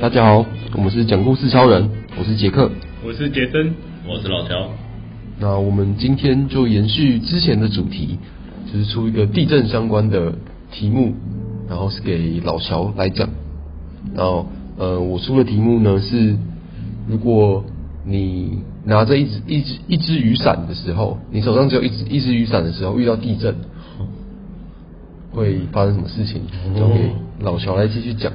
大家好，我们是讲故事超人，我是杰克，我是杰森，我是老乔。那我们今天就延续之前的主题，就是出一个地震相关的题目，然后是给老乔来讲。然后，呃，我出的题目呢是，如果你拿着一只一只一只雨伞的时候，你手上只有一只一只雨伞的时候，遇到地震，会发生什么事情？交给老乔来继续讲。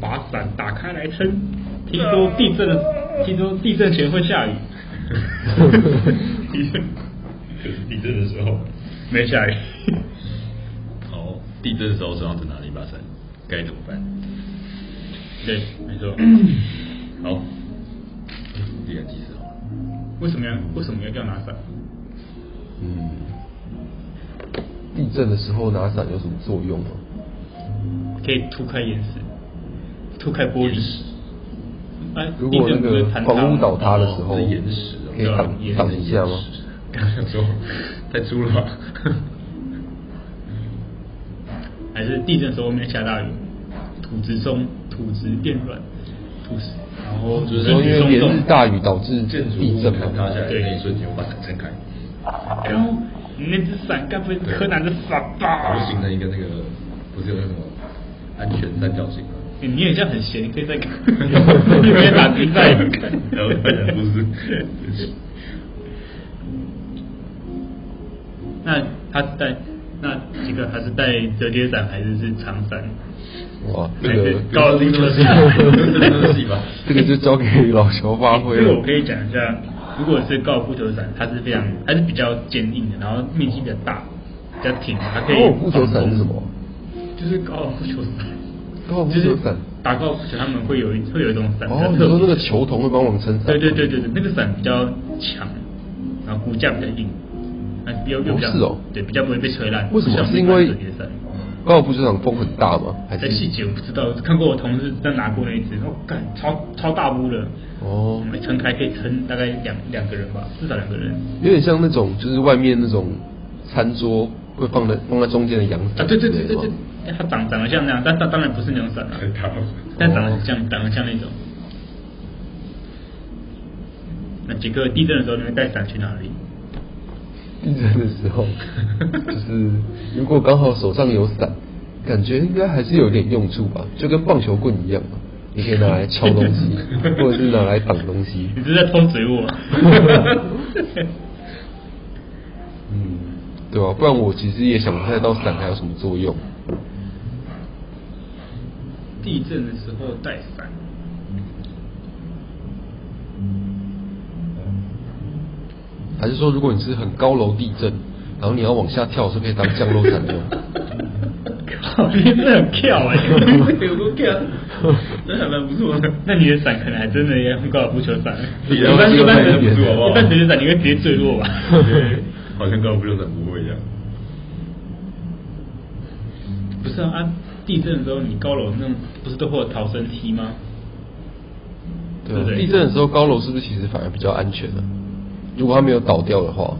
把伞打开来撑。听说地震，听说地震前会下雨。地震，可是地震的时候没下雨。好，地震的时候手上只拿了一把伞，该怎么办？对，没错。好，地震计时好了。为什么要为什么要这样拿伞？嗯，地震的时候拿伞有什么作用吗？可以突开岩石。突开玻璃，哎，如果那个房屋倒塌的时候，是岩石，可以挡挡一下吗？刚想说太粗了吧？还是地震的时候外面下大雨，土质松，土质变软，土石，然后就是说因为连日大雨导致建筑地震嘛，塌下来那一瞬间我把伞撑开。然后你那只伞该不会柯南的伞吧？我就形成一个那个，不是有那什么安全三角形吗？你也这样很闲，你可以再看，你可以打比赛看。然后发现不是。那他是带那几个？还是带折叠伞还是是长伞？哇，这个高尔夫球伞，这个就交给老乔发挥了。这个我可以讲一下，如果是高尔夫球伞，它是非常还是比较坚硬的，然后面积比较大，比较挺，它可以。高尔夫球伞是什么？就是高尔夫球伞。高尔夫球伞，打高尔夫球他们会有一会有一种伞，哦，你说那个球童会帮我们撑伞？对对对对对，那个伞比较强，然后骨架比较硬，啊，又又比较，是哦，对，比较不会被吹烂。为什么？是因为高尔夫球伞风很大吗？还是在细节我不知道，看过我同事在拿过那一只，哦，干，超超大屋的，哦，撑开可以撑大概两两个人吧，至少两个人。有点像那种就是外面那种餐桌会放在放在中间的阳伞。啊，对对对对对。它长长得像那样，但它当然不是那种伞了，但长得像长得像那种。那杰克地震的时候，你会带伞去哪里？地 震的时候，就是如果刚好手上有伞，感觉应该还是有点用处吧，就跟棒球棍一样嘛，你可以拿来敲东西，或者是拿来挡东西。你是在偷嘴我？嗯，对啊，不然我其实也想不太到伞还有什么作用。地震的时候带伞，还是说如果你是很高楼地震，然后你要往下跳，是可以当降落伞用？靠，你真的很跳哎、欸！有多跳？真的还蛮不错的。那你的伞可能还真的要用高尔夫球伞。一般一般不错好不好？一般折叠伞你会直接坠落吧？好像高尔夫球伞不会这样。不是啊。啊地震的时候，你高楼那种不是都会有逃生梯吗？对啊，地震的时候高楼是不是其实反而比较安全呢？如果它没有倒掉的话，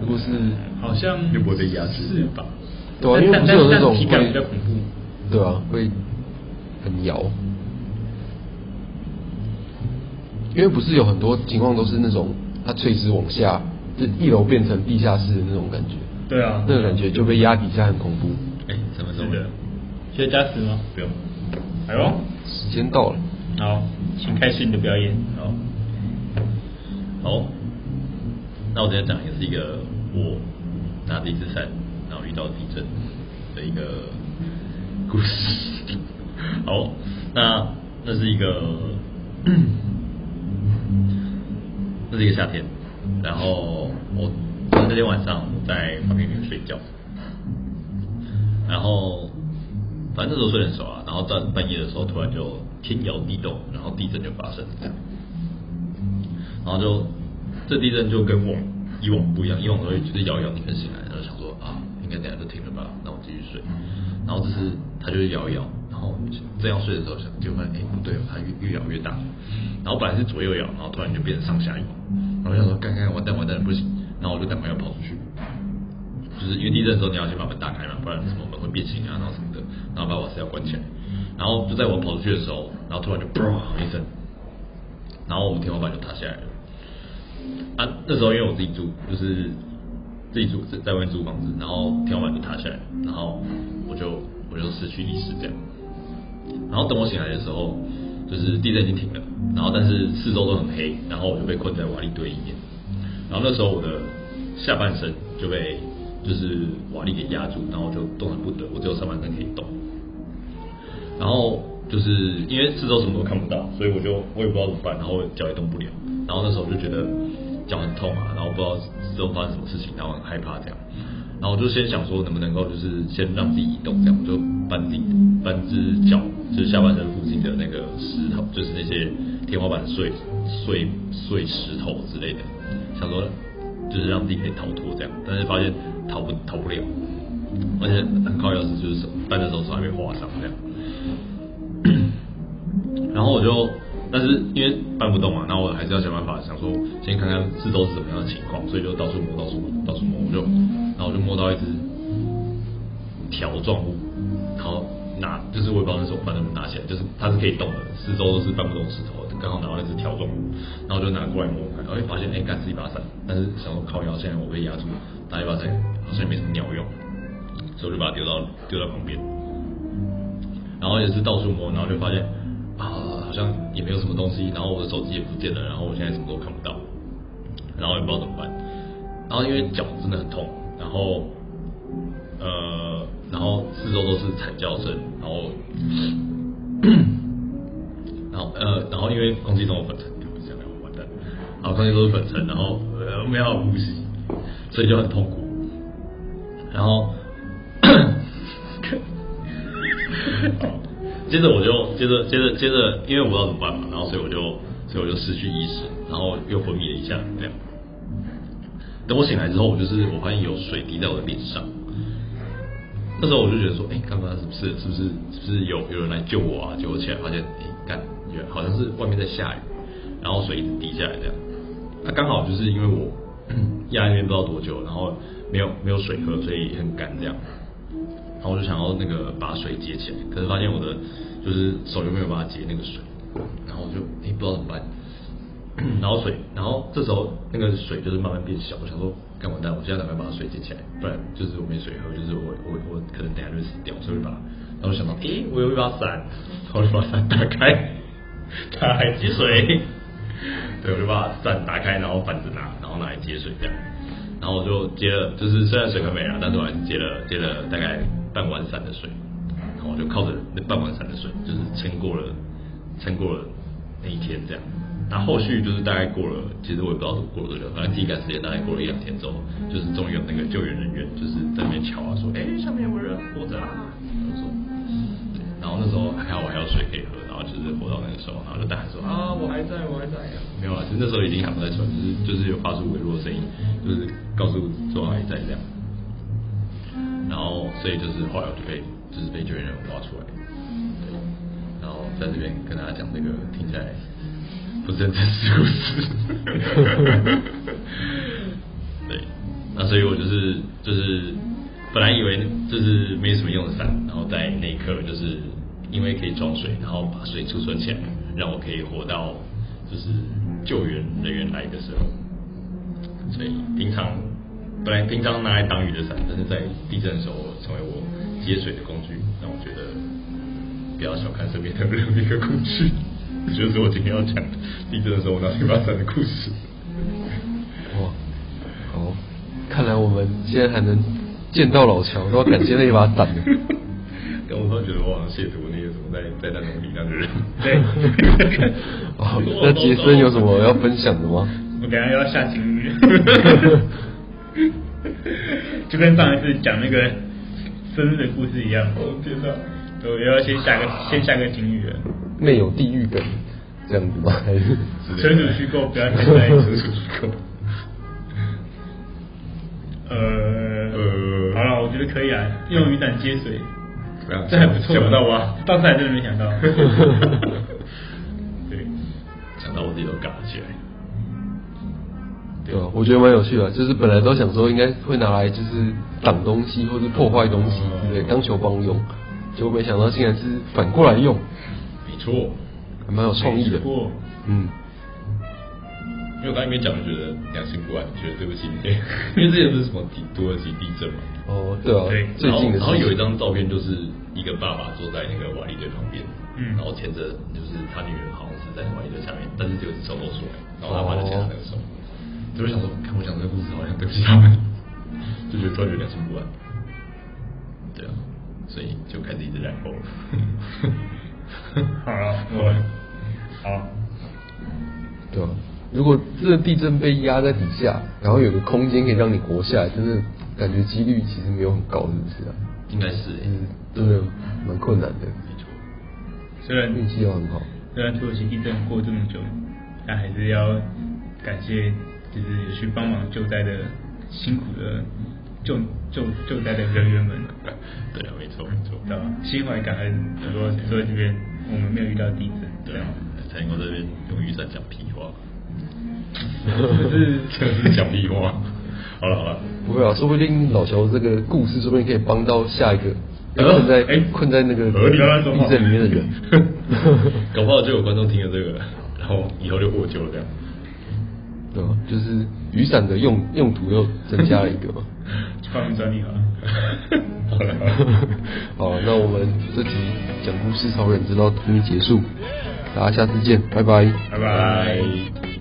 如果是好像又不会被压制，是吧？对啊，因为不是有那种体感比较恐怖，对啊，会很摇。因为不是有很多情况都是那种它垂直往下，就一楼变成地下室的那种感觉。对啊，那个感觉就被压底下很恐怖。哎，什么时候的？需要加时吗？不用。哎呦，时间到了。好，请开始你的表演。好。好。那我今天讲的是一个我拿着一只伞，然后遇到地震的一个故事。好，那那是一个，那是一个夏天，然后我那天晚上我在房间里面睡觉。然后，反正那时候睡很熟啊，然后到半夜的时候，突然就天摇地动，然后地震就发生了这样。然后就这地震就跟我以往不一样，以往都会就是摇一摇你可以醒来，然后想说啊，应该等下就停了吧，那我继续睡。然后这次它就是摇一摇，然后这样睡的时候想就发现哎不对，它越越摇越大。然后本来是左右摇，然后突然就变成上下摇。然后想说，干干完蛋完蛋，不行，然后我就赶快要跑出去，就是因为地震的时候你要先把门打开嘛，不然什么门会变形啊，然后什么的，然后把瓦斯要关起来。然后就在我跑出去的时候，然后突然就砰一声，然后我们天花板就塌下来了。啊，那时候因为我自己住，就是自己住在外面租房子，然后天花板就塌下来，然后我就我就失去意识这样。然后等我醒来的时候，就是地震已经停了，然后但是四周都很黑，然后我就被困在瓦砾堆里面。然后那时候我的下半身就被就是瓦砾给压住，然后就动弹不得，我只有上半身可以动。然后就是因为四周什么都看不到，所以我就我也不知道怎么办，然后脚也动不了。然后那时候就觉得脚很痛啊，然后不知道之后发生什么事情，然后很害怕这样。然后我就先想说能不能够就是先让自己移动，这样我就搬自己搬只脚，就是下半身附近的那个石头，就是那些天花板碎碎碎石头之类的，想说就是让自己可以逃脱这样，但是发现逃不逃不了，而且很靠钥匙，就是手搬的时候手还被划伤这样。然后我就，但是因为搬不动嘛，然后我还是要想办法，想说先看看四周是怎么样的情况，所以就到处摸，到处摸，到处摸，我就，然后我就摸到一只条状物，然后拿，就是我也不知道那时候把它们拿起来，就是它是可以动的，四周都是搬不动石头，刚好拿到那只条状物，然后就拿过来摸，然后发现哎，干是一把伞，但是想说靠腰，现在我被压住，拿一把伞好像也没什么鸟用，所以我就把它丢到丢到旁边，然后也是到处摸，然后就发现。啊，好像也没有什么东西，然后我的手机也不见了，然后我现在什么都看不到，然后也不知道怎么办，然后因为脚真的很痛，然后呃，然后四周都是惨叫声，然后然后呃，然后因为空气中有粉尘，这样完蛋，然后空气都是粉尘，然后呃没有呼吸，所以就很痛苦，然后。接着我就接着接着接着，因为我不知道怎么办嘛，然后所以我就所以我就失去意识，然后又昏迷了一下，这样。等我醒来之后，我就是我发现有水滴在我的脸上。那时候我就觉得说，哎，刚刚是不是是不是是不是有有人来救我啊？救我起来，发现哎，干，好像是外面在下雨，然后水一直滴下来这样。那刚好就是因为我 压那边不知道多久，然后没有没有水喝，所以很干这样。然后我就想要那个把水接起来，可是发现我的就是手又没有办法接那个水，然后我就哎不知道怎么办，然后水，然后这时候那个水就是慢慢变小，我想说干完蛋，我现在赶快把它水接起来，不然就是我没水喝，就是我我我可能等下就会死掉，所以就把，然后想到哎我有一把伞，然后就把伞打开，它还接水，对，我就把伞打开，然后反着拿，然后拿来接水这样，然后我就接了，就是虽然水很美啊，但是我还是接了接了大概。半碗伞的水，然后我就靠着那半碗伞的水，就是撑过了，撑过了那一天这样。那后续就是大概过了，其实我也不知道怎么过了多久，反正第一段时间大概过了一两天之后，就是终于有那个救援人员就是在那边敲啊，说，哎、欸，下面有个人活着啊。然后说，然后那时候还好我还有水可以喝，然后就是活到那个时候，然后就大喊说，啊，我还在，我还在。没有啊，其实那时候已经喊不在喘，就是就是有发出微弱的声音，就是告诉说还在这样。然后，所以就是后来我就被就是被救援人员挖出来，对，然后在这边跟大家讲这个听起来不是很真实故事，对，那所以我就是就是本来以为就是没什么用的伞，然后在那一刻就是因为可以装水，然后把水储存起来，让我可以活到就是救援人员来的时候，所以平常。本来平常拿来挡雨的伞，但是在地震的时候成为我接水的工具，让我觉得不要小看身边的任何一个工具。这就是我今天要讲地震的时候我拿一把伞的故事。哇，哦，看来我们现在还能见到老乔，都要感谢那一把伞。但我突然觉得我好像亵渎那些什么在在那种力量的人。对。哦，那杰森有什么要分享的吗？我等下要下警语。就跟上一次讲那个生日的故事一样，我天哪！我要先下个先下个警语了。没有地狱梗，这样子吗？还是纯属虚构，不要太在意纯属虚构。呃呃，好了，我觉得可以啊，用雨伞接水，这还不错。想不到吧？到时还真的没想到。对，想到我自己都嘎了起来。对啊，我觉得蛮有趣的，就是本来都想说应该会拿来就是挡东西或者破坏东西，对，当球棒用，结果没想到竟然是反过来用，没错，还蛮有创意的，嗯。因为我刚才没讲，就觉得良心不安，觉得对不起你，因为之前不是什么地土耳其地震嘛。哦，对啊，对。最近的然后，有一张照片，就是一个爸爸坐在那个瓦砾堆旁边，嗯，然后牵着，就是他女儿好像是在瓦砾堆下面，但是就是手露出来，然后他爸就牵着那个手，就是想说，看我讲这个故事，好像对不起他们，就觉得突然觉得良心不安。对啊，所以就开始一直然后了。好了，我好，对啊。如果这个地震被压在底下，然后有个空间可以让你活下来，真的感觉几率其实没有很高，是不是啊？应该是，嗯，真的蛮困难的，没错。虽然运气又很好，虽然土耳其地震过这么久，但还是要感谢，就是去帮忙救灾的辛苦的救救救灾的人员们。对啊，没错没错。对吧？心怀感恩，很多所以这边我们没有遇到地震，对啊，才能够这边用雨伞讲屁话。就是这是讲屁话。好了好了，不会啊，说不定老乔这个故事说不定可以帮到下一个困在哎困在那个地震里面的人。搞不好就有观众听了这个，然后以后就获救了这样。对啊，就是雨伞的用用途又增加了一个嘛。发明专利啊。好了 好了，那我们这集讲故事超人直到这里结束，大家下次见，拜拜，拜拜。